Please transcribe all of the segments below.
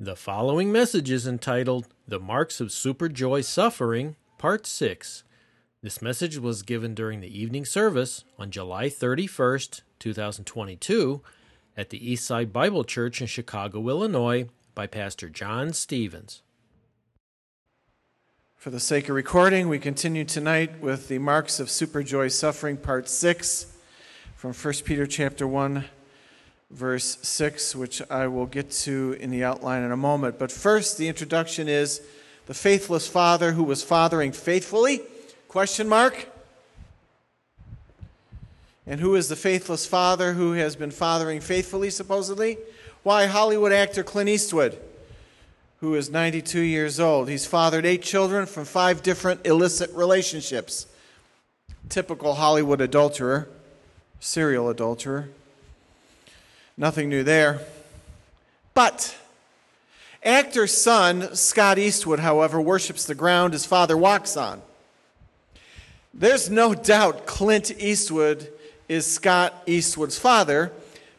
The following message is entitled The Marks of Super Joy Suffering, Part 6. This message was given during the evening service on July 31st, 2022, at the Eastside Bible Church in Chicago, Illinois, by Pastor Jon Stephens. For the sake of recording, we continue tonight with the marks of super joy suffering, part 6, from 1 Peter chapter 1, verse 6, which I will get to in the outline in a moment. But first, the introduction is the faithless father who was fathering faithfully? Question mark. And who is the faithless father who has been fathering faithfully, supposedly? Why, Hollywood actor Clint Eastwood, who is 92 years old. He's fathered eight children from five different illicit relationships. Typical Hollywood adulterer, serial adulterer. Nothing new there. But actor's son, Scott Eastwood, however, worships the ground his father walks on. There's no doubt Clint Eastwood is Scott Eastwood's father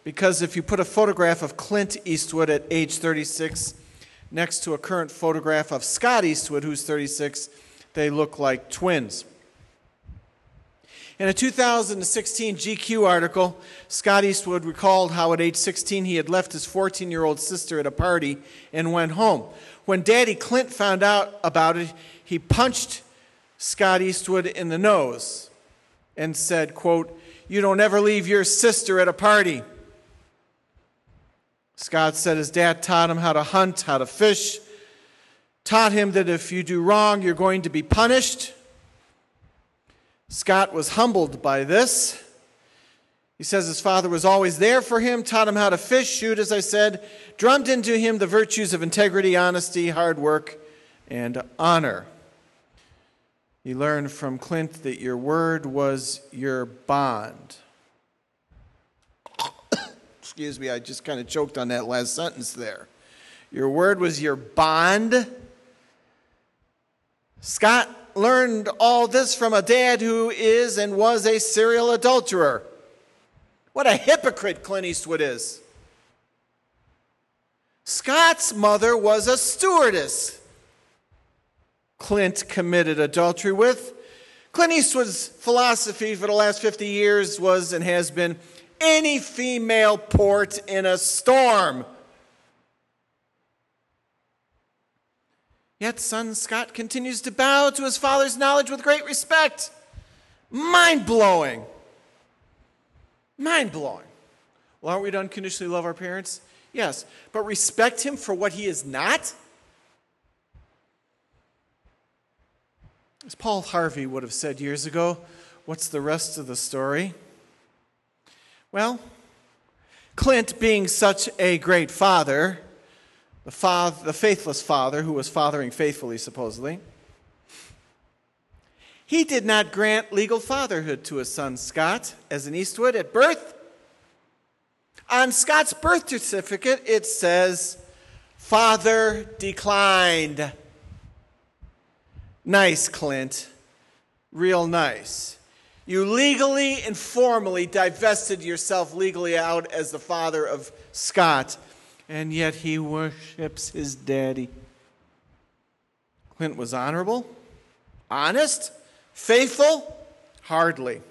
because if you put a photograph of Clint Eastwood at age 36 next to a current photograph of Scott Eastwood, who's 36, they look like twins. In a 2016 GQ article, Scott Eastwood recalled how at age 16 he had left his 14 year old sister at a party and went home. When Daddy Clint found out about it, he punched Scott Eastwood in the nose and said, quote, You don't ever leave your sister at a party. Scott said his dad taught him how to hunt, how to fish, taught him that if you do wrong, you're going to be punished. Scott was humbled by this. He says his father was always there for him, taught him how to fish, shoot, as I said, drummed into him the virtues of integrity, honesty, hard work, and honor. He learned from Clint that your word was your bond. Excuse me, I just kind of choked on that last sentence there. Your word was your bond. Scott learned all this from a dad who is and was a serial adulterer. What a hypocrite Clint Eastwood is. Scott's mother was a stewardess. Clint committed adultery with. Clint Eastwood's philosophy for the last 50 years was and has been any female port in a storm. Yet son Scott continues to bow to his father's knowledge with great respect. Mind blowing. Mind blowing. Well, aren't we to unconditionally love our parents? Yes. But respect him for what he is not? As Paul Harvey would have said years ago, what's the rest of the story? Well, Clint, being such a great father, the, father, the faithless father who was fathering faithfully, supposedly, he did not grant legal fatherhood to his son Scott as an Eastwood at birth. On Scott's birth certificate, it says, Father declined. Nice, Clint. Real nice. You legally and formally divested yourself legally out as the father of Scott, and yet he worships his daddy. Clint was honorable, honest, faithful? Hardly.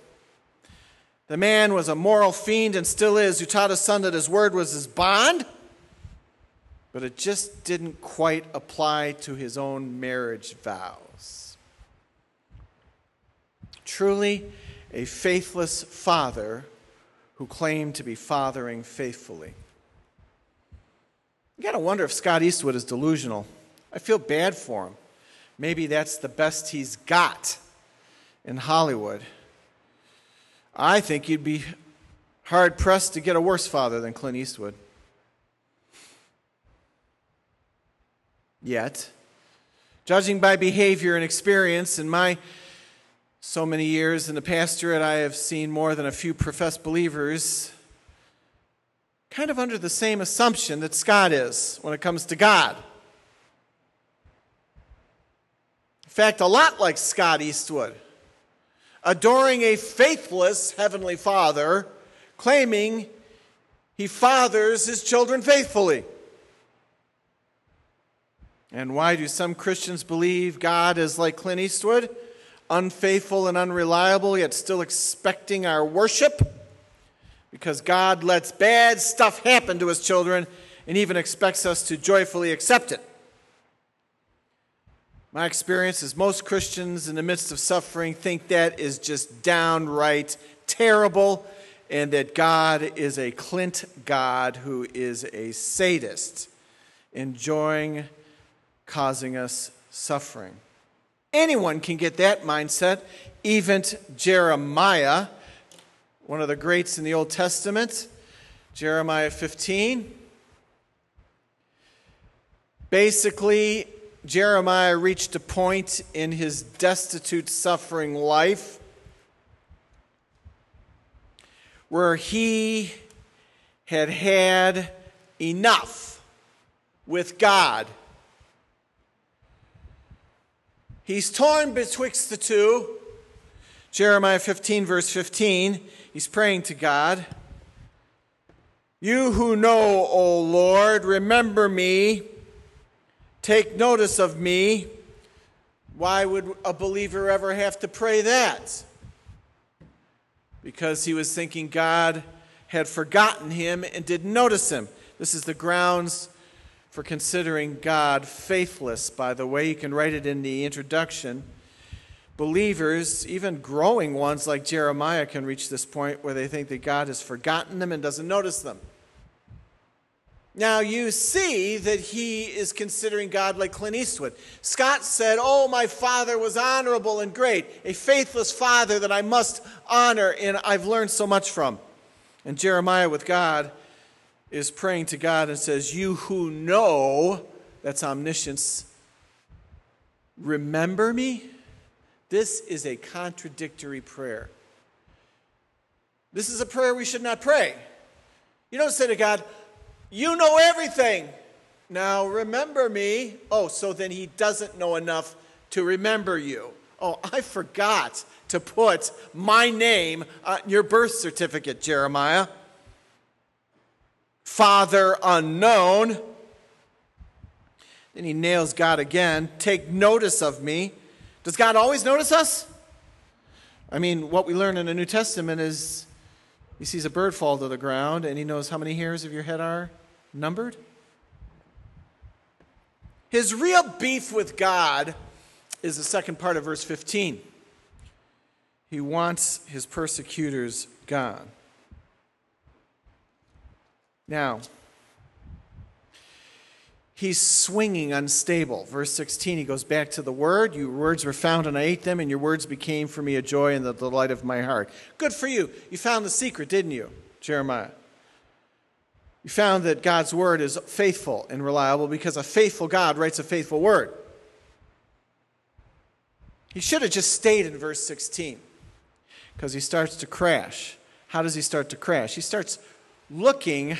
The man was a moral fiend and still is, who taught his son that his word was his bond, but it just didn't quite apply to his own marriage vows. Truly, a faithless father who claimed to be fathering faithfully. Got to wonder if Scott Eastwood is delusional. I feel bad for him. Maybe that's the best he's got in Hollywood. I think you'd be hard pressed to get a worse father than Clint Eastwood. Yet, judging by behavior and experience in my so many years in the pastorate, I have seen more than a few professed believers kind of under the same assumption that Scott is when it comes to God. In fact, a lot like Scott Eastwood, adoring a faithless Heavenly Father, claiming he fathers his children faithfully. And why do some Christians believe God is like Clint Eastwood, unfaithful and unreliable, yet still expecting our worship? Because God lets bad stuff happen to his children and even expects us to joyfully accept it. My experience is most Christians in the midst of suffering think that is just downright terrible and that God is a Clint God who is a sadist, enjoying causing us suffering. Anyone can get that mindset. Even Jeremiah, one of the greats in the Old Testament, Jeremiah 15. Basically, Jeremiah reached a point in his destitute, suffering life where he had had enough with God. He's torn betwixt the two. Jeremiah 15, verse 15, he's praying to God. You who know, O Lord, remember me Take notice of me. Why would a believer ever have to pray that? Because he was thinking God had forgotten him and didn't notice him. This is the grounds for considering God faithless, by the way. You can write it in the introduction. Believers, even growing ones like Jeremiah, can reach this point where they think that God has forgotten them and doesn't notice them. Now you see that he is considering God like Clint Eastwood. Scott said, Oh, my father was honorable and great, a faithless father that I must honor, and I've learned so much from. And Jeremiah with God is praying to God and says, You who know, that's omniscience, remember me? This is a contradictory prayer. This is a prayer we should not pray. You don't say to God, you know everything. Now remember me. Oh, so then he doesn't know enough to remember you. Oh, I forgot to put my name on your birth certificate, Jeremiah. Father unknown. Then he nails God again. Take notice of me. Does God always notice us? I mean, what we learn in the New Testament is he sees a bird fall to the ground and he knows how many hairs of your head are numbered. His real beef with God is the second part of verse 15. He wants his persecutors gone. Now, he's swinging unstable. Verse 16, he goes back to the word. Your words were found, and I ate them, and your words became for me a joy and the delight of my heart. Good for you. You found the secret, didn't you, Jeremiah? You found that God's word is faithful and reliable because a faithful God writes a faithful word. He should have just stayed in verse 16 because he starts to crash. How does he start to crash? He starts looking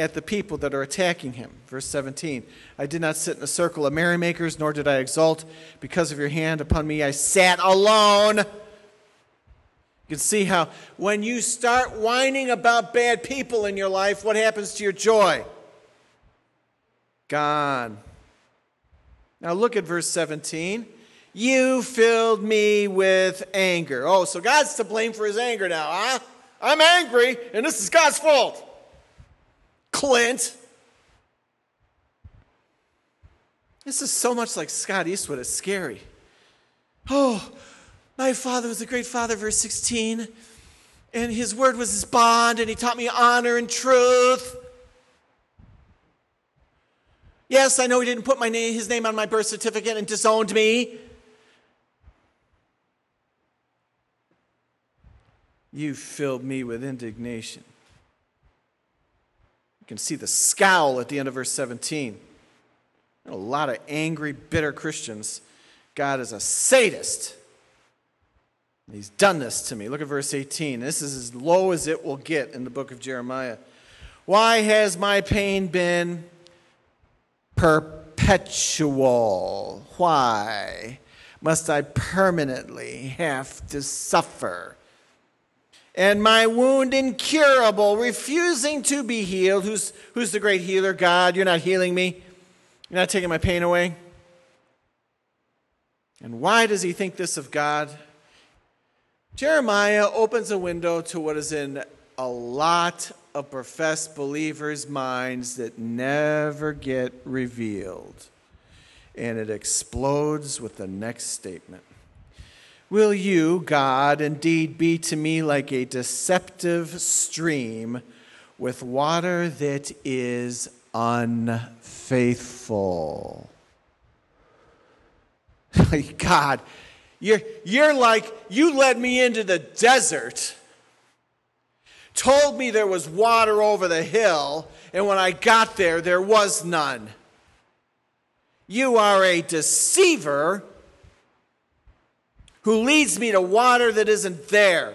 at the people that are attacking him. Verse 17 I did not sit in a circle of merrymakers, nor did I exult because of your hand upon me. I sat alone you can see how when you start whining about bad people in your life, what happens to your joy? Gone. Now look at verse 17. You filled me with anger. Oh, so God's to blame for his anger now, huh? I'm angry, and this is God's fault. Clint. This is so much like Scott Eastwood. It's scary. Oh, my father was a great father, verse 16, and his word was his bond, and he taught me honor and truth. Yes, I know he didn't put my name, his name on my birth certificate and disowned me. You filled me with indignation. Can see the scowl at the end of verse 17. A lot of angry, bitter Christians. God is a sadist. He's done this to me. Look at verse 18. This is as low as it will get in the book of Jeremiah. Why has my pain been perpetual? Why must I permanently have to suffer? And my wound incurable, refusing to be healed. Who's, who's the great healer? God, you're not healing me. You're not taking my pain away? And why does he think this of God? Jeremiah opens a window to what is in a lot of professed believers' minds that never get revealed. And it explodes with the next statement Will you, God, indeed be to me like a deceptive stream with water that is unfaithful? God, you're, you're like, you led me into the desert, told me there was water over the hill, and when I got there, there was none. You are a deceiver who leads me to water that isn't there.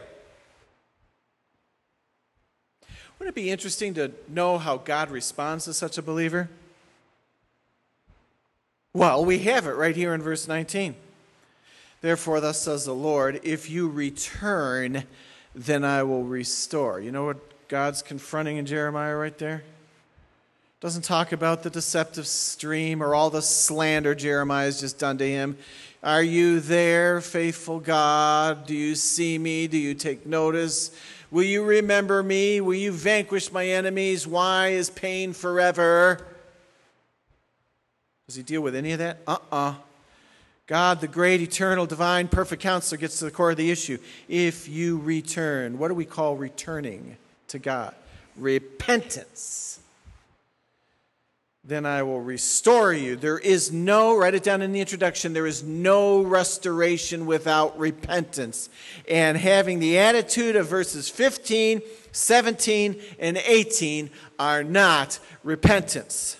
Wouldn't it be interesting to know how God responds to such a believer? Well, we have it right here in verse 19. Therefore, thus says the Lord, if you return, then I will restore. You know what God's confronting in Jeremiah right there? Doesn't talk about the deceptive stream or all the slander Jeremiah has just done to him. Are you there, faithful God? Do you see me? Do you take notice? Will you remember me? Will you vanquish my enemies? Why is pain forever? Does he deal with any of that? Uh uh-uh. uh God, the great, eternal, divine, perfect counselor, gets to the core of the issue. If you return, what do we call returning to God? Repentance then I will restore you. There is no, write it down in the introduction, there is no restoration without repentance. And having the attitude of verses 15, 17, and 18 are not repentance.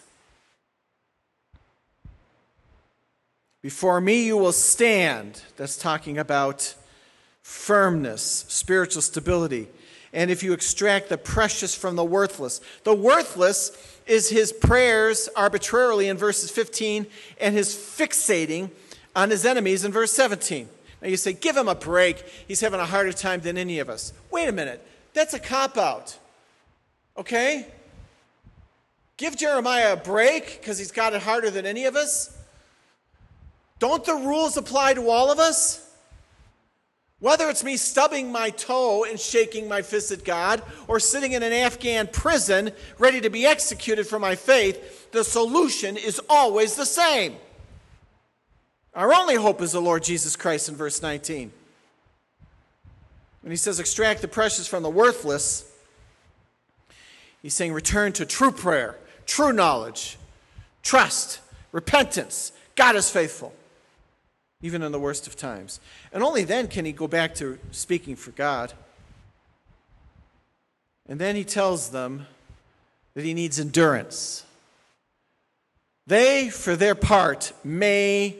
Before me you will stand. That's talking about firmness, spiritual stability. And if you extract the precious from the worthless, the worthless is his prayers arbitrarily in verses 15 and his fixating on his enemies in verse 17. Now you say, give him a break. He's having a harder time than any of us. Wait a minute. That's a cop out. Okay? Give Jeremiah a break because he's got it harder than any of us. Don't the rules apply to all of us? Whether it's me stubbing my toe and shaking my fist at God, or sitting in an Afghan prison ready to be executed for my faith, the solution is always the same. Our only hope is the Lord Jesus Christ in verse 19. When he says, extract the precious from the worthless, he's saying, return to true prayer, true knowledge, trust, repentance. God is faithful even in the worst of times. And only then can he go back to speaking for God. And then he tells them that he needs endurance. They, for their part, may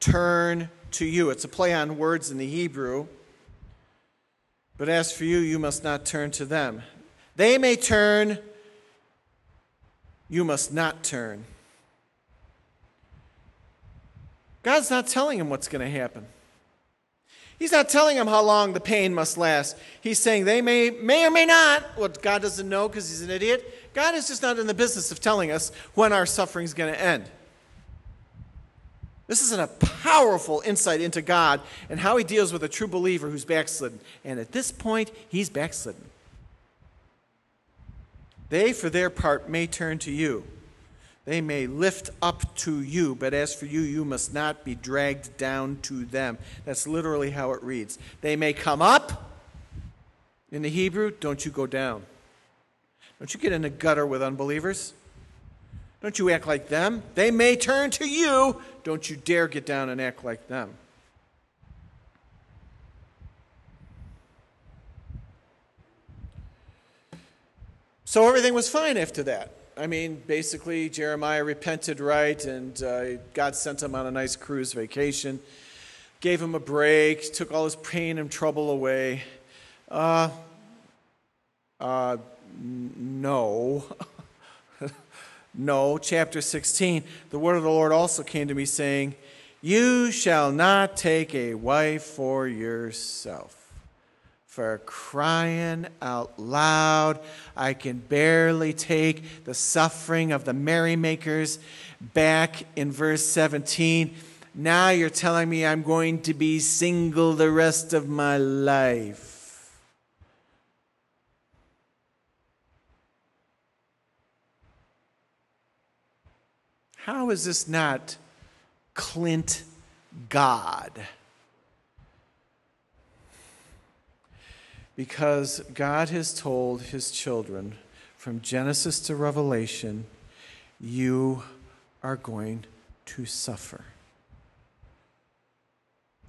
turn to you. It's a play on words in the Hebrew. But as for you, you must not turn to them. They may turn, you must not turn. God's not telling him what's going to happen. He's not telling him how long the pain must last. He's saying they may, may or may not. Well, God doesn't know because he's an idiot. God is just not in the business of telling us when our suffering is going to end. This is a powerful insight into God and how he deals with a true believer who's backslidden. And at this point, he's backslidden. They, for their part, may turn to you they may lift up to you, but as for you, you must not be dragged down to them. That's literally how it reads. They may come up. In the Hebrew, don't you go down. Don't you get in a gutter with unbelievers. Don't you act like them. They may turn to you. Don't you dare get down and act like them. So everything was fine after that. I mean, basically, Jeremiah repented right, and uh, God sent him on a nice cruise vacation, gave him a break, took all his pain and trouble away. Uh, uh, no. no. Chapter 16 The word of the Lord also came to me, saying, You shall not take a wife for yourself for crying out loud. I can barely take the suffering of the merrymakers back in verse 17. Now you're telling me I'm going to be single the rest of my life. How is this not Clint God? Because God has told his children from Genesis to Revelation, you are going to suffer.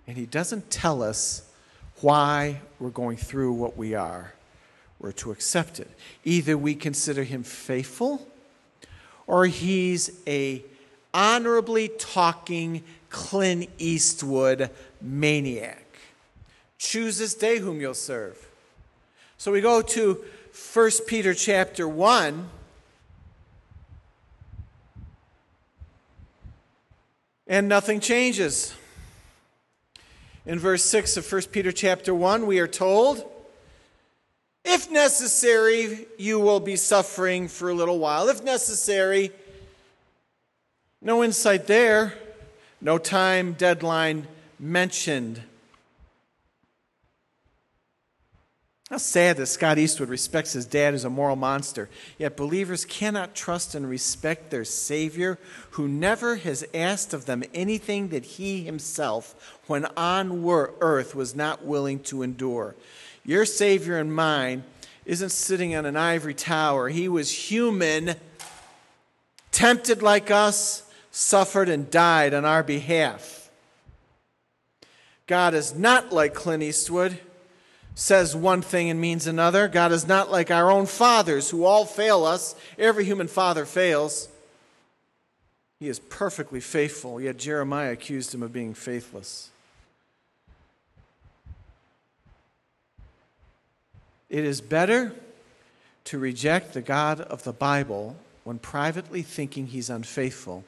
And he doesn't tell us why we're going through what we are. We're to accept it. Either we consider him faithful or he's a honorably talking Clint Eastwood maniac. Choose this day whom you'll serve. So we go to 1 Peter chapter 1 and nothing changes. In verse 6 of 1 Peter chapter 1, we are told, if necessary, you will be suffering for a little while. If necessary, no insight there, no time deadline mentioned. How sad that Scott Eastwood respects his dad as a moral monster. Yet believers cannot trust and respect their Savior, who never has asked of them anything that he himself, when on earth, was not willing to endure. Your Savior and mine isn't sitting on an ivory tower. He was human, tempted like us, suffered and died on our behalf. God is not like Clint Eastwood says one thing and means another. God is not like our own fathers who all fail us. Every human father fails. He is perfectly faithful, yet Jeremiah accused him of being faithless. It is better to reject the God of the Bible when privately thinking he's unfaithful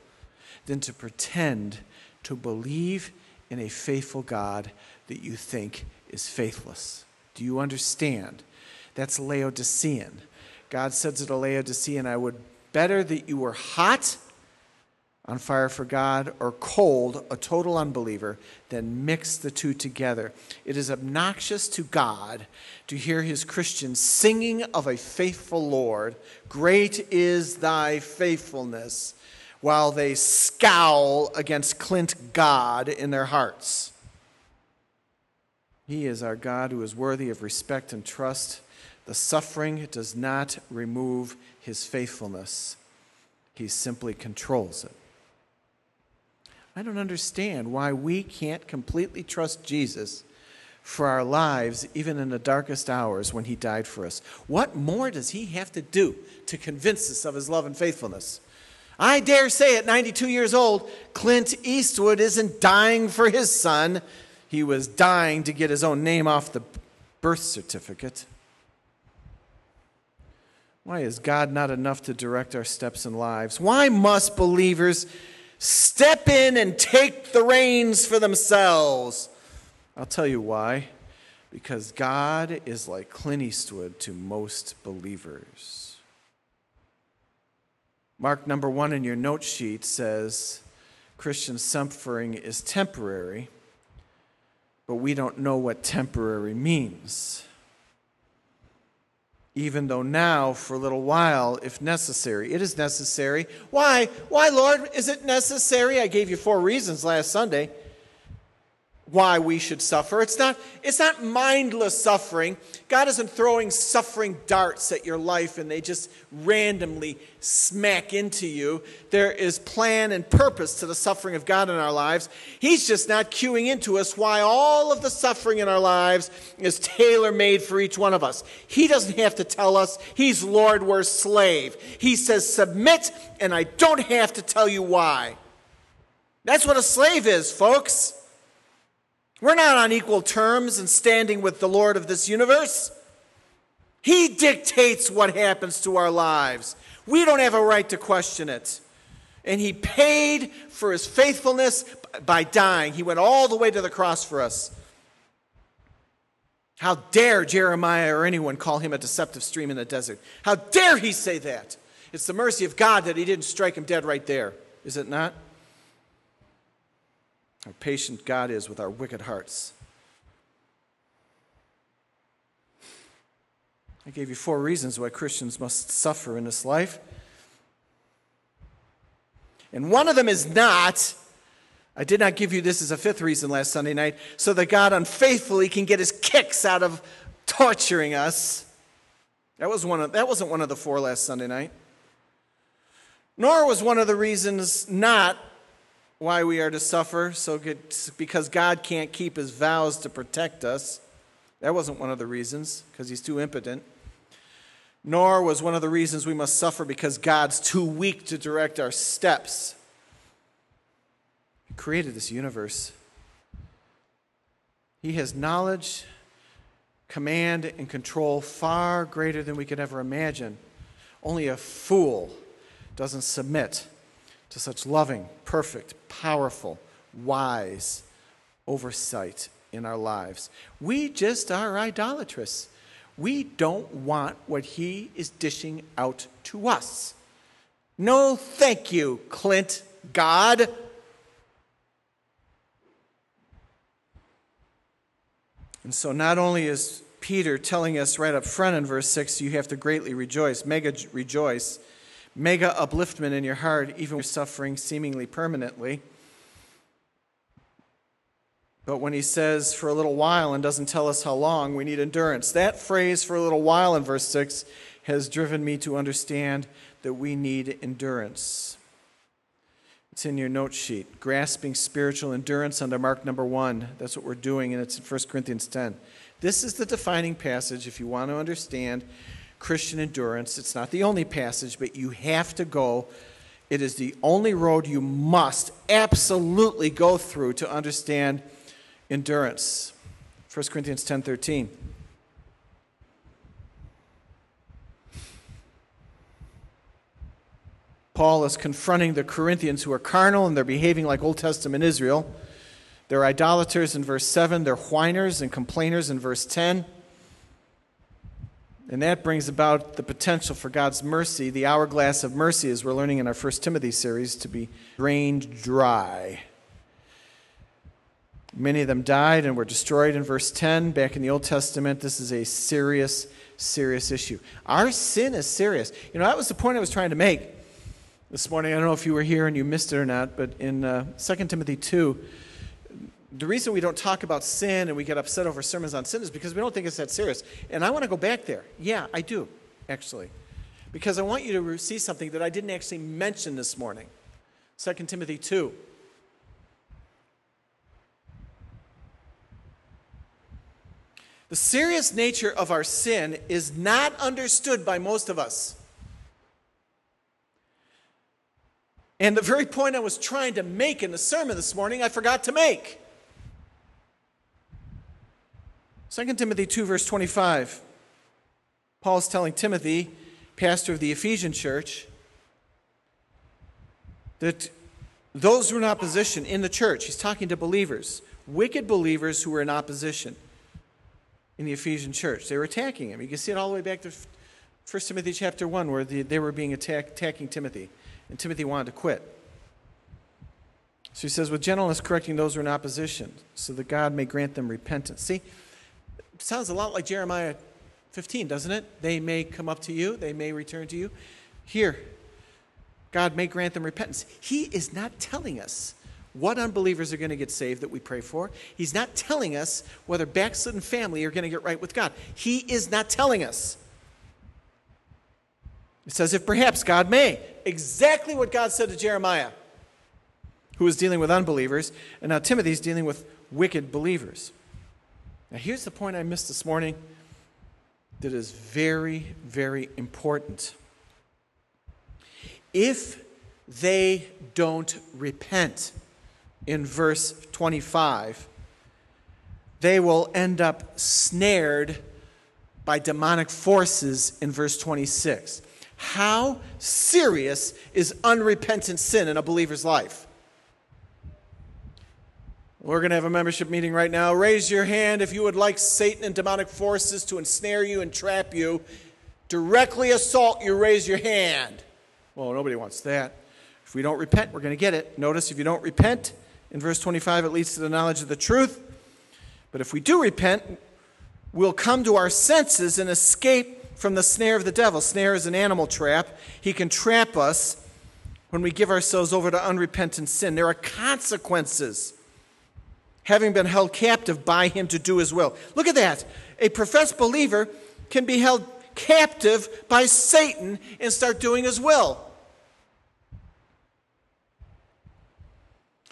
than to pretend to believe in a faithful God that you think is faithless. Do you understand? That's Laodicean. God said to the Laodicean, I would better that you were hot, on fire for God, or cold, a total unbeliever, than mix the two together. It is obnoxious to God to hear his Christians singing of a faithful Lord, Great is thy faithfulness, while they scowl against Clint God in their hearts. He is our God who is worthy of respect and trust. The suffering does not remove his faithfulness, he simply controls it. I don't understand why we can't completely trust Jesus for our lives, even in the darkest hours when he died for us. What more does he have to do to convince us of his love and faithfulness? I dare say at 92 years old, Clint Eastwood isn't dying for his son, he was dying to get his own name off the birth certificate. Why is God not enough to direct our steps and lives? Why must believers step in and take the reins for themselves? I'll tell you why. Because God is like Clint Eastwood to most believers. Mark number one in your note sheet says Christian suffering is temporary but we don't know what temporary means. Even though now, for a little while, if necessary, it is necessary. Why? Why, Lord? Is it necessary? I gave you four reasons last Sunday why we should suffer. It's not, it's not mindless suffering. God isn't throwing suffering darts at your life and they just randomly smack into you. There is plan and purpose to the suffering of God in our lives. He's just not cueing into us why all of the suffering in our lives is tailor made for each one of us. He doesn't have to tell us. He's Lord, we're slave. He says, submit, and I don't have to tell you why. That's what a slave is, folks. We're not on equal terms and standing with the Lord of this universe. He dictates what happens to our lives. We don't have a right to question it. And He paid for His faithfulness by dying. He went all the way to the cross for us. How dare Jeremiah or anyone call him a deceptive stream in the desert? How dare he say that? It's the mercy of God that he didn't strike him dead right there, is it not? How patient God is with our wicked hearts. I gave you four reasons why Christians must suffer in this life. And one of them is not, I did not give you this as a fifth reason last Sunday night, so that God unfaithfully can get his kicks out of torturing us. That, was one of, that wasn't one of the four last Sunday night. Nor was one of the reasons not why we are to suffer, so good, because God can't keep his vows to protect us. That wasn't one of the reasons, because he's too impotent nor was one of the reasons we must suffer because God's too weak to direct our steps. He created this universe. He has knowledge, command, and control far greater than we could ever imagine. Only a fool doesn't submit to such loving, perfect, powerful, wise oversight in our lives. We just are idolatrous. We don't want what he is dishing out to us. No, thank you, Clint God. And so, not only is Peter telling us right up front in verse 6, you have to greatly rejoice, mega rejoice, mega upliftment in your heart, even when suffering seemingly permanently. But when he says for a little while and doesn't tell us how long, we need endurance. That phrase for a little while in verse 6 has driven me to understand that we need endurance. It's in your note sheet. Grasping spiritual endurance under mark number one. That's what we're doing, and it's in 1 Corinthians 10. This is the defining passage if you want to understand Christian endurance. It's not the only passage, but you have to go. It is the only road you must absolutely go through to understand endurance. 1 Corinthians 10:13. Paul is confronting the Corinthians who are carnal and they're behaving like Old Testament Israel. They're idolaters in verse 7, they're whiners and complainers in verse 10. And that brings about the potential for God's mercy, the hourglass of mercy, as we're learning in our First Timothy series, to be drained dry. Many of them died and were destroyed in verse 10. Back in the Old Testament, this is a serious, serious issue. Our sin is serious. You know, that was the point I was trying to make this morning. I don't know if you were here and you missed it or not, but in uh, 2 Timothy 2, the reason we don't talk about sin and we get upset over sermons on sin is because we don't think it's that serious. And I want to go back there. Yeah, I do, actually. Because I want you to see something that I didn't actually mention this morning. 2 Timothy 2. The serious nature of our sin is not understood by most of us. And the very point I was trying to make in the sermon this morning, I forgot to make. 2 Timothy 2, verse 25. Paul is telling Timothy, pastor of the Ephesian church, that those who are in opposition in the church, he's talking to believers, wicked believers who were in opposition in the Ephesian church. They were attacking him. You can see it all the way back to 1 Timothy chapter 1, where the, they were being attack, attacking Timothy, and Timothy wanted to quit. So he says, with gentleness correcting those who are in opposition, so that God may grant them repentance. See, sounds a lot like Jeremiah 15, doesn't it? They may come up to you, they may return to you. Here, God may grant them repentance. He is not telling us what unbelievers are going to get saved that we pray for. He's not telling us whether backslidden family are going to get right with God. He is not telling us. It says, if perhaps God may. Exactly what God said to Jeremiah, who was dealing with unbelievers, and now Timothy's dealing with wicked believers. Now, here's the point I missed this morning that is very, very important. If they don't repent, in verse 25, they will end up snared by demonic forces in verse 26. How serious is unrepentant sin in a believer's life? We're going to have a membership meeting right now. Raise your hand if you would like Satan and demonic forces to ensnare you and trap you, directly assault you. Raise your hand. Well, nobody wants that. If we don't repent, we're going to get it. Notice if you don't repent, in verse 25, it leads to the knowledge of the truth. But if we do repent, we'll come to our senses and escape from the snare of the devil. Snare is an animal trap. He can trap us when we give ourselves over to unrepentant sin. There are consequences having been held captive by him to do his will. Look at that. A professed believer can be held captive by Satan and start doing his will.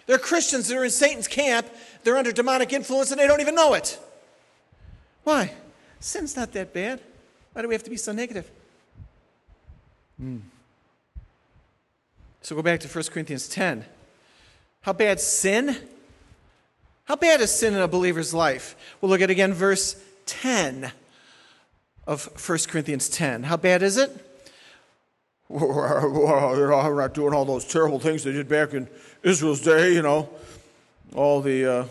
There are Christians that are in Satan's camp, they're under demonic influence, and they don't even know it. Why? Sin's not that bad. Why do we have to be so negative? Hmm. So go back to 1 Corinthians 10. How bad sin? How bad is sin in a believer's life? We'll look at again verse 10 of 1 Corinthians 10. How bad is it? We're not doing all those terrible things they did back in Israel's day, you know, all the uh,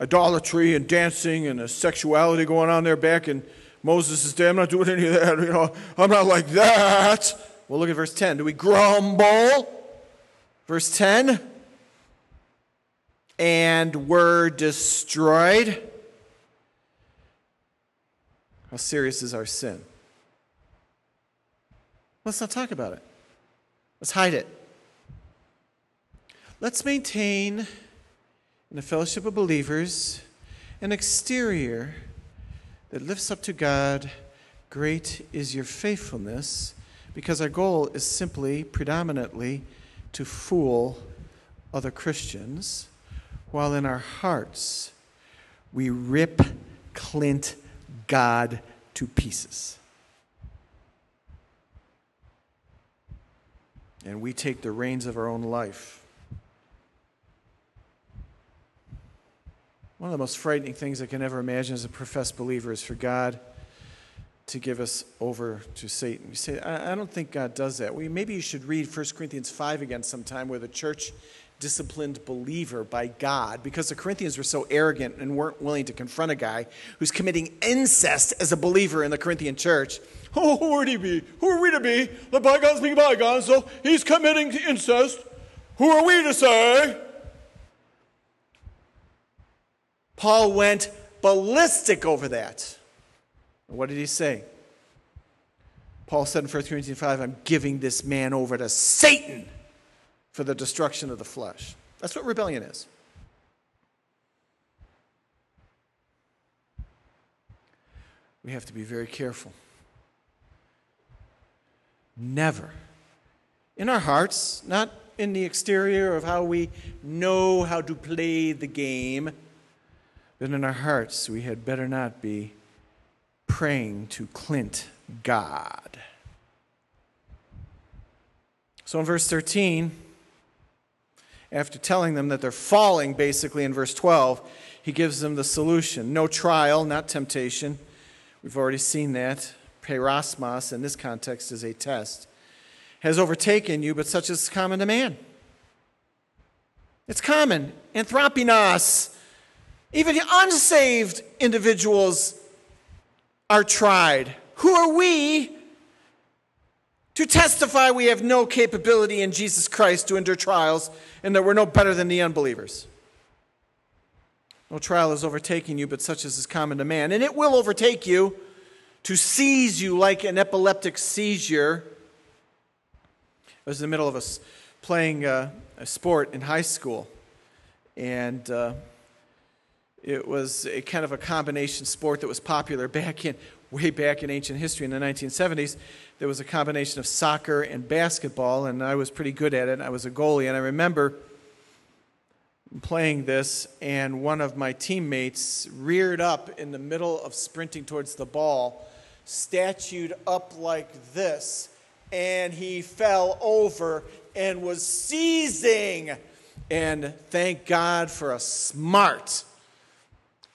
idolatry and dancing and the sexuality going on there back in Moses' day. I'm not doing any of that, you know. I'm not like that. Well, look at verse 10. Do we grumble? Verse 10 and were destroyed. How serious is our sin? Let's not talk about it. Let's hide it. Let's maintain in the fellowship of believers an exterior that lifts up to God, Great is your faithfulness, because our goal is simply, predominantly, to fool other Christians while in our hearts we rip Clint God to pieces. And we take the reins of our own life. One of the most frightening things I can ever imagine as a professed believer is for God to give us over to Satan. You say, I, don't think God does that. Well, maybe you should read 1 Corinthians 5 again sometime where the church disciplined believer by God because the Corinthians were so arrogant and weren't willing to confront a guy who's committing incest as a believer in the Corinthian church. Oh, who would he be? Who are we to be? Let bygones be bygones. So he's committing incest. Who are we to say? Paul went ballistic over that. What did he say? Paul said in 1 Corinthians 5, I'm giving this man over to Satan for the destruction of the flesh. That's what rebellion is. We have to be very careful. Never, in our hearts, not in the exterior of how we know how to play the game, but in our hearts, we had better not be praying to Clint God. So in verse 13, after telling them that they're falling, basically, in verse 12, he gives them the solution. No trial, not temptation. We've already seen that. Peirasmos, in this context, is a test. Has overtaken you, but such is common to man. It's common. Anthropinos. Even unsaved individuals are tried. Who are we to testify we have no capability in Jesus Christ to endure trials and that we're no better than the unbelievers. No trial is overtaking you, but such as is common to man. And it will overtake you to seize you like an epileptic seizure. I was in the middle of a, playing a, uh, a sport in high school, and uh, it was a kind of a combination sport that was popular back in way back in ancient history in the 1970s there was a combination of soccer and basketball, and I was pretty good at it. I was a goalie, and I remember playing this, and one of my teammates reared up in the middle of sprinting towards the ball, statued up like this, and he fell over and was seizing. And thank God for a smart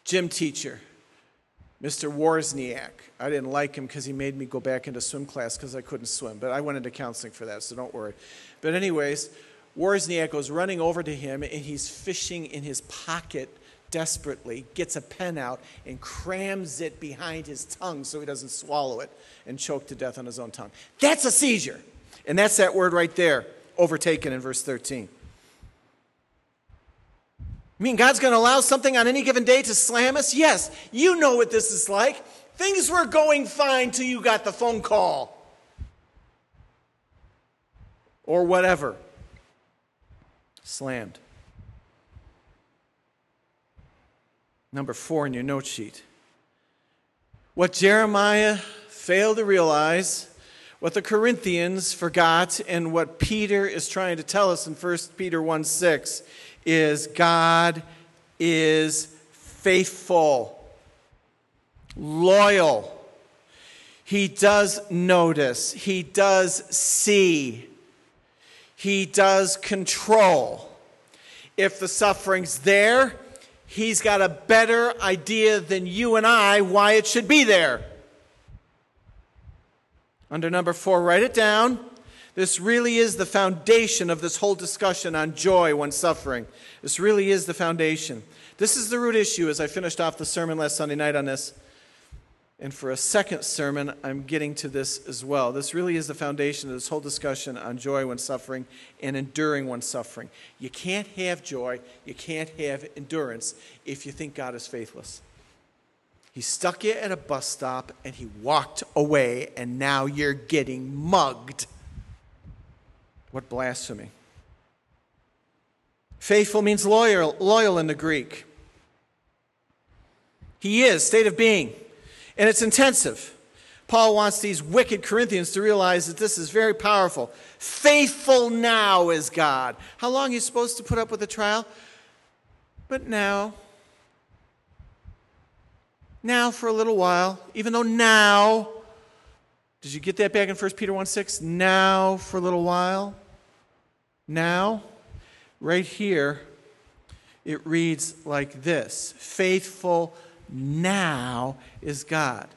gym teacher, Mr. Wozniak I didn't like him because he made me go back into swim class because I couldn't swim. But I went into counseling for that, so don't worry. But, anyways, Wozniak goes running over to him and he's fishing in his pocket desperately, gets a pen out and crams it behind his tongue so he doesn't swallow it and choke to death on his own tongue. That's a seizure. And that's that word right there, overtaken in verse 13. I mean, God's going to allow something on any given day to slam us? Yes. You know what this is like. Things were going fine till you got the phone call. Or whatever. Slammed. Number four in your note sheet. What Jeremiah failed to realize, what the Corinthians forgot, and what Peter is trying to tell us in 1 Peter 1 6 is God is faithful, loyal. He does notice, He does see, He does control. If the suffering's there, He's got a better idea than you and I why it should be there. Under number four, write it down. This really is the foundation of this whole discussion on joy when suffering. This really is the foundation. This is the root issue as I finished off the sermon last Sunday night on this. And for a second sermon, I'm getting to this as well. This really is the foundation of this whole discussion on joy when suffering and enduring when suffering. You can't have joy, you can't have endurance if you think God is faithless. He stuck you at a bus stop and he walked away, and now you're getting mugged. What blasphemy. Faithful means loyal, loyal in the Greek. He is, state of being. And it's intensive. Paul wants these wicked Corinthians to realize that this is very powerful. Faithful now is God. How long are you supposed to put up with a trial? But now, now for a little while, even though now, did you get that back in 1 Peter 1 6? Now for a little while. Now, right here, it reads like this Faithful now is God.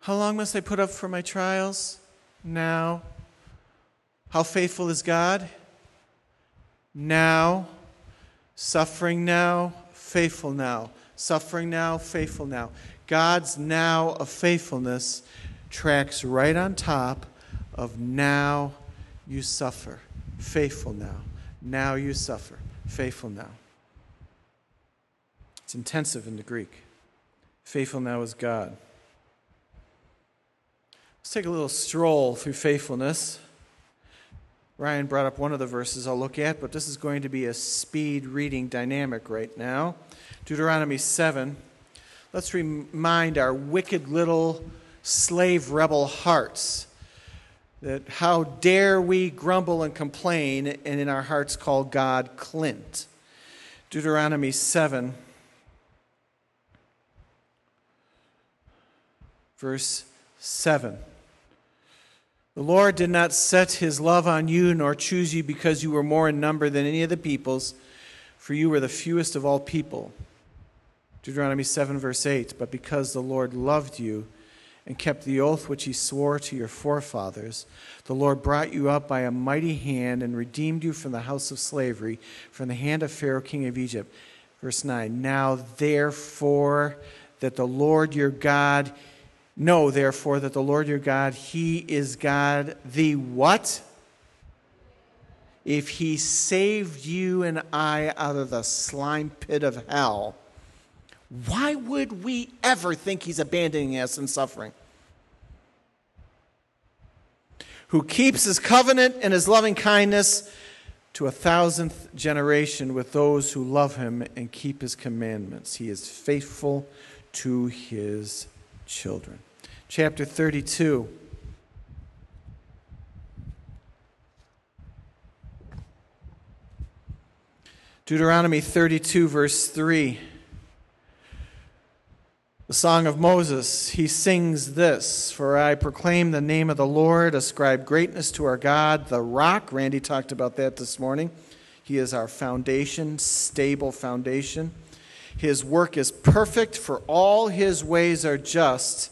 How long must I put up for my trials? Now. How faithful is God? Now. Suffering now, faithful now. Suffering now, faithful now. God's now of faithfulness tracks right on top of now you suffer. Faithful now. Now you suffer. Faithful now. It's intensive in the Greek. Faithful now is God. Let's take a little stroll through faithfulness. Ryan brought up one of the verses I'll look at, but this is going to be a speed reading dynamic right now. Deuteronomy 7. Let's remind our wicked little slave rebel hearts that how dare we grumble and complain and in our hearts call God Clint. Deuteronomy 7 Verse 7. The Lord did not set his love on you, nor choose you because you were more in number than any of the peoples, for you were the fewest of all people. Deuteronomy 7, verse 8. But because the Lord loved you and kept the oath which he swore to your forefathers, the Lord brought you up by a mighty hand and redeemed you from the house of slavery, from the hand of Pharaoh, king of Egypt. Verse 9. Now, therefore, that the Lord your God Know, therefore, that the Lord your God, He is God, the what? If He saved you and I out of the slime pit of hell, why would we ever think He's abandoning us in suffering? Who keeps His covenant and His loving kindness to a thousandth generation with those who love Him and keep His commandments. He is faithful to His children chapter 32. Deuteronomy 32, verse 3. The Song of Moses, he sings this For I proclaim the name of the Lord, ascribe greatness to our God, the rock. Randy talked about that this morning. He is our foundation, stable foundation. His work is perfect, for all his ways are just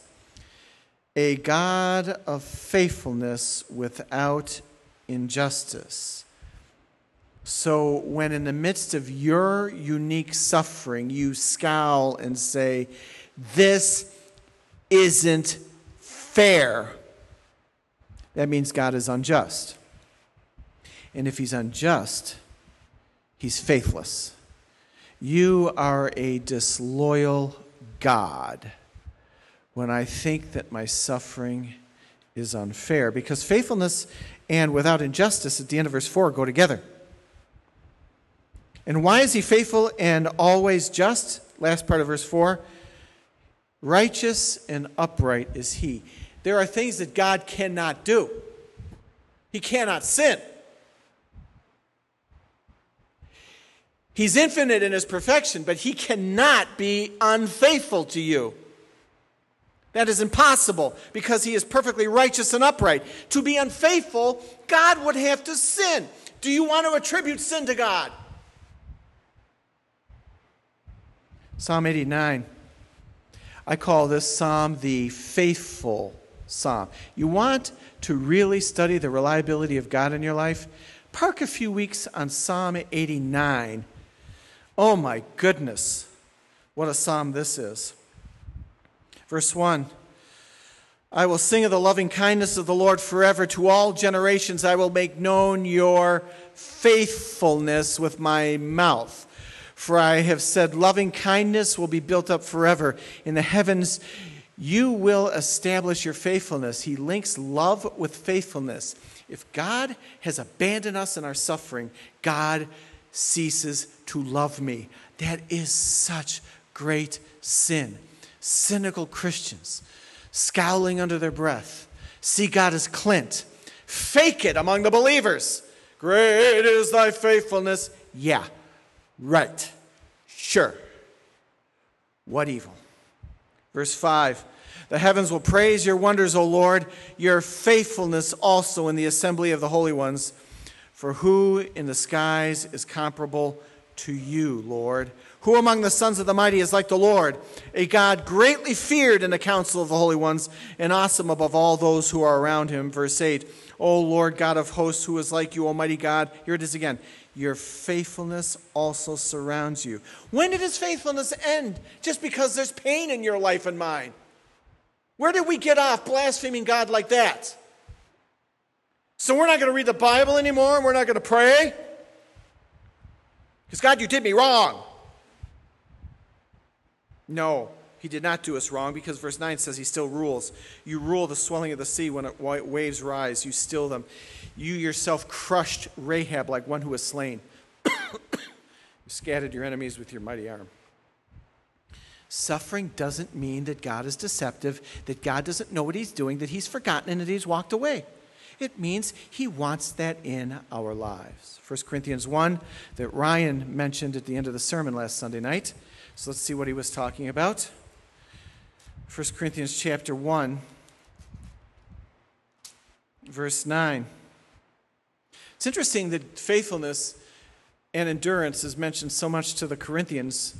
a God of faithfulness without injustice. So, when in the midst of your unique suffering, you scowl and say, This isn't fair, that means God is unjust. And if He's unjust, He's faithless. You are a disloyal God when I think that my suffering is unfair. Because faithfulness and without injustice at the end of verse 4 go together. And why is he faithful and always just? Last part of verse 4 Righteous and upright is he. There are things that God cannot do, he cannot sin. He's infinite in his perfection, but he cannot be unfaithful to you. That is impossible because he is perfectly righteous and upright. To be unfaithful, God would have to sin. Do you want to attribute sin to God? Psalm 89. I call this psalm the faithful psalm. You want to really study the reliability of God in your life? Park a few weeks on Psalm 89. Oh my goodness, what a psalm this is. Verse 1 I will sing of the loving kindness of the Lord forever. To all generations I will make known your faithfulness with my mouth. For I have said, loving kindness will be built up forever. In the heavens, you will establish your faithfulness. He links love with faithfulness. If God has abandoned us in our suffering, God ceases to love me. That is such great sin. Cynical Christians, scowling under their breath, see God as Clint, fake it among the believers. Great is thy faithfulness. Yeah, Right. Sure. What evil? Verse 5 The heavens will praise your wonders, O Lord, your faithfulness also in the assembly of the holy ones. For who in the skies is comparable to you, Lord? Who among the sons of the mighty is like the Lord, a God greatly feared in the council of the holy ones and awesome above all those who are around him? Verse 8 O Lord God of hosts, who is like you, Almighty God? Here it is again your faithfulness also surrounds you. When did his faithfulness end? Just because there's pain in your life and mine. Where did we get off blaspheming God like that? So we're not going to read the Bible anymore and we're not going to pray? Because God, you did me wrong. No. He did not do us wrong because verse 9 says he still rules. You rule the swelling of the sea when waves rise, you still them. You yourself crushed Rahab like one who was slain. you scattered your enemies with your mighty arm. Suffering doesn't mean that God is deceptive, that God doesn't know what he's doing, that he's forgotten and that he's walked away. It means he wants that in our lives. 1 Corinthians 1 that Ryan mentioned at the end of the sermon last Sunday night. So let's see what he was talking about. 1 Corinthians chapter 1, verse 9. It's interesting that faithfulness and endurance is mentioned so much to the Corinthians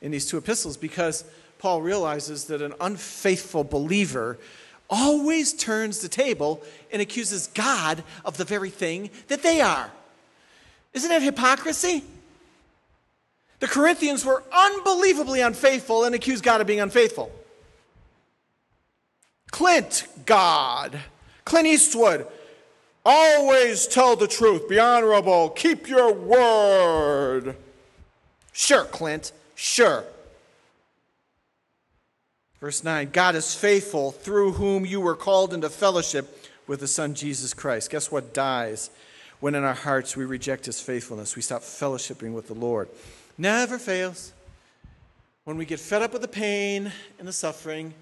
in these two epistles because Paul realizes that an unfaithful believer always turns the table and accuses God of the very thing that they are. Isn't that hypocrisy? The Corinthians were unbelievably unfaithful and accused God of being unfaithful. Clint God. Clint Eastwood. Always tell the truth. Be honorable. Keep your word. Sure, Clint. Sure. Verse 9 God is faithful, through whom you were called into fellowship with the Son Jesus Christ. Guess what dies when in our hearts we reject his faithfulness? We stop fellowshipping with the Lord. Never fails. When we get fed up with the pain and the suffering,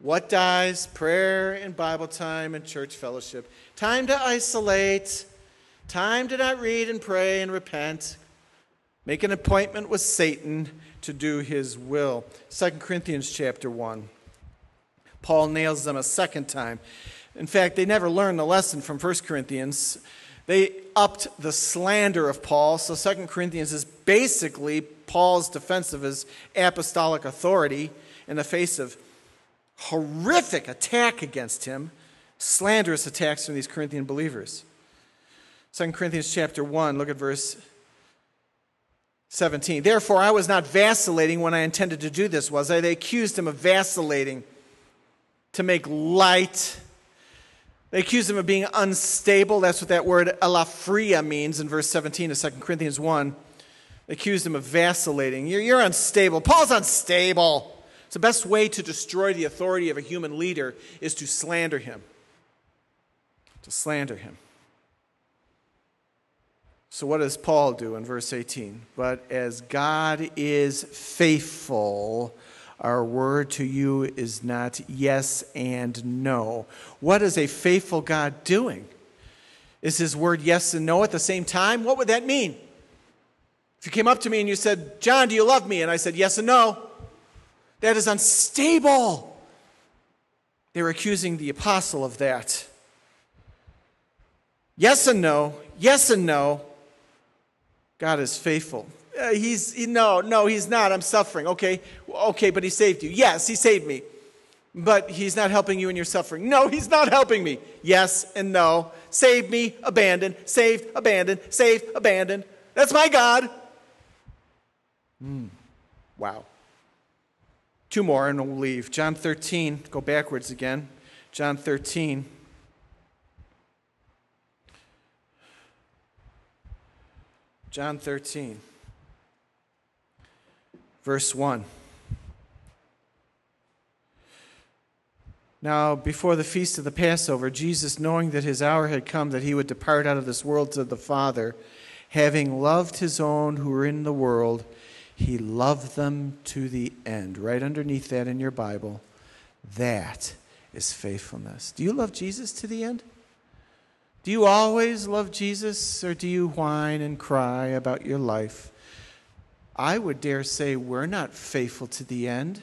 what dies? Prayer and Bible time and church fellowship. Time to isolate. Time to not read and pray and repent. Make an appointment with Satan to do his will. 2 Corinthians chapter 1. Paul nails them a second time. In fact, they never learned the lesson from 1 Corinthians. They upped the slander of Paul. So 2 Corinthians is basically Paul's defense of his apostolic authority in the face of horrific attack against him, slanderous attacks from these Corinthian believers. 2 Corinthians chapter 1, look at verse 17. Therefore, I was not vacillating when I intended to do this, was I? They accused him of vacillating to make light. They accused him of being unstable. That's what that word elaphria means in verse 17 of 2 Corinthians 1. They accused him of vacillating. You're, you're unstable. Paul's unstable. The best way to destroy the authority of a human leader is to slander him. To slander him. So, what does Paul do in verse 18? But as God is faithful, our word to you is not yes and no. What is a faithful God doing? Is his word yes and no at the same time? What would that mean? If you came up to me and you said, Jon, do you love me? And I said, yes and no, that is unstable. They were accusing the apostle of that. Yes and no, yes and no. God is faithful. Uh, he's he, no, no, he's not. I'm suffering. Okay, okay, but he saved you. Yes, he saved me, but he's not helping you in your suffering. No, he's not helping me. Yes and no. Save me, abandon, Saved, abandon, Saved, abandon. That's my God. Mm. Wow. Two more and we'll leave. John 13, go backwards again. John 13. John 13, verse 1. Now, before the feast of the Passover, Jesus, knowing that his hour had come that he would depart out of this world to the Father, having loved his own who were in the world, he loved them to the end. Right underneath that in your Bible, that is faithfulness. Do you love Jesus to the end? Do you always love Jesus or do you whine and cry about your life? I would dare say we're not faithful to the end.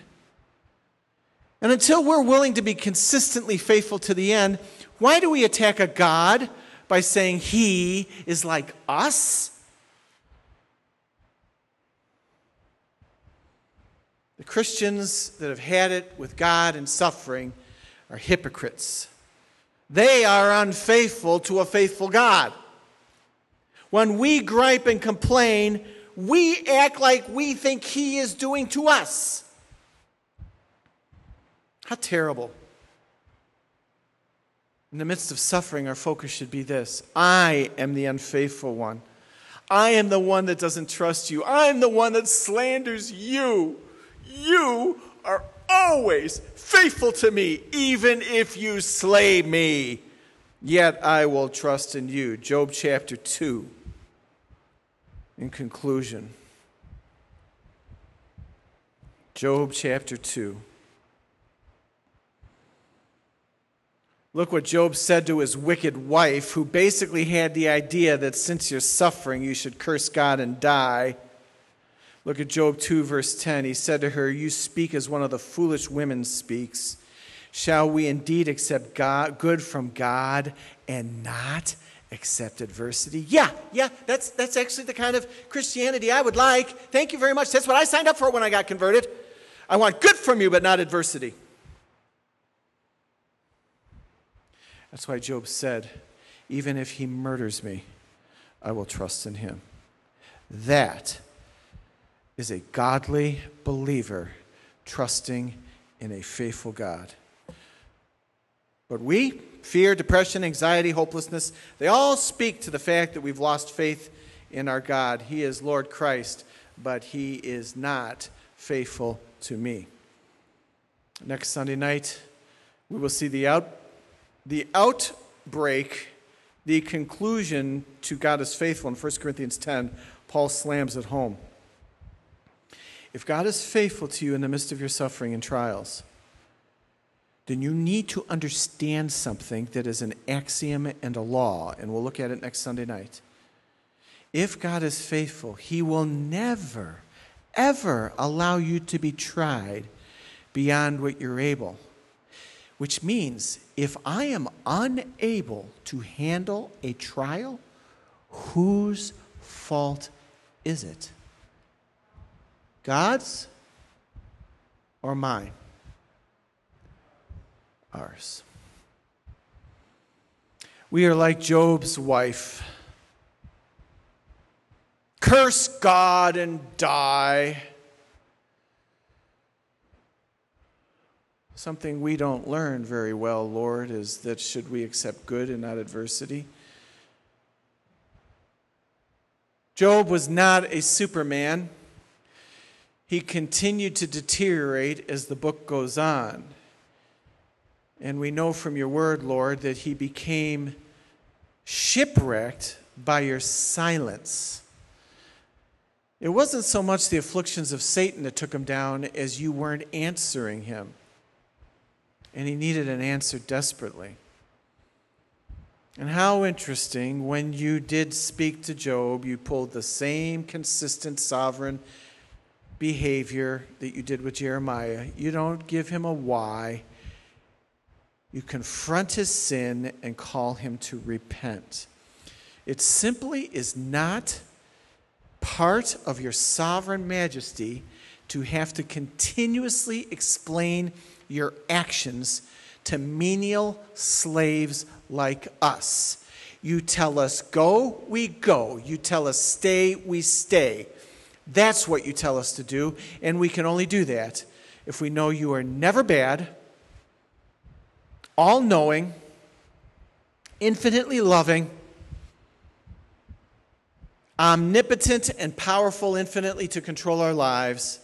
And until we're willing to be consistently faithful to the end, why do we attack a God by saying he is like us? The Christians that have had it with God and suffering are hypocrites. They are unfaithful to a faithful God. When we gripe and complain, we act like we think He is doing to us. How terrible. In the midst of suffering, our focus should be this I am the unfaithful one. I am the one that doesn't trust you. I'm the one that slanders you. You are always faithful to me, even if you slay me. Yet I will trust in you. Job chapter 2. In conclusion, Job chapter 2. Look what Job said to his wicked wife, who basically had the idea that since you're suffering, you should curse God and die. Look at Job 2, verse 10. He said to her, You speak as one of the foolish women speaks. Shall we indeed accept God, good from God and not accept adversity? Yeah, yeah, that's, that's actually the kind of Christianity I would like. Thank you very much. That's what I signed up for when I got converted. I want good from you, but not adversity. That's why Job said, Even if he murders me, I will trust in him. That is a godly believer trusting in a faithful God. But we, fear, depression, anxiety, hopelessness, they all speak to the fact that we've lost faith in our God. He is Lord Christ, but He is not faithful to me. Next Sunday night, we will see the, out, the outbreak, the conclusion to God is faithful in 1 Corinthians 10. Paul slams it home. If God is faithful to you in the midst of your suffering and trials, then you need to understand something that is an axiom and a law, and we'll look at it next Sunday night. If God is faithful, He will never, ever allow you to be tried beyond what you're able. Which means if I am unable to handle a trial, whose fault is it? God's or mine? Ours. We are like Job's wife. curse God and die. Something we don't learn very well, Lord, is that should we accept good and not adversity? Job was not a superman. He continued to deteriorate as the book goes on. And we know from your word, Lord, that he became shipwrecked by your silence. It wasn't so much the afflictions of Satan that took him down as you weren't answering him. And he needed an answer desperately. And how interesting, when you did speak to Job, you pulled the same consistent sovereign behavior that you did with Jeremiah. You don't give him a why, you confront his sin and call him to repent. It simply is not part of your sovereign majesty to have to continuously explain your actions to menial slaves like us. You tell us go, we go. You tell us stay, we stay. That's what you tell us to do, and we can only do that if we know you are never bad, all knowing, infinitely loving, omnipotent and powerful infinitely to control our lives,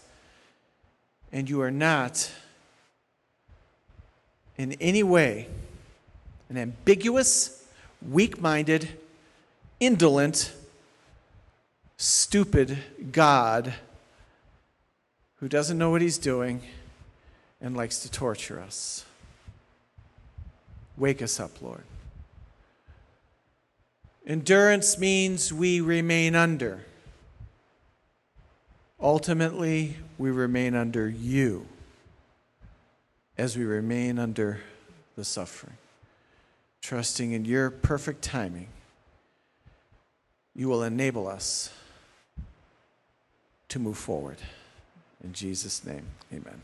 and you are not in any way an ambiguous, weak minded, indolent, stupid God who doesn't know what he's doing and likes to torture us. Wake us up, Lord. Endurance means we remain under. Ultimately, we remain under you as we remain under the suffering, trusting in your perfect timing. You will enable us to move forward. In Jesus' name, amen.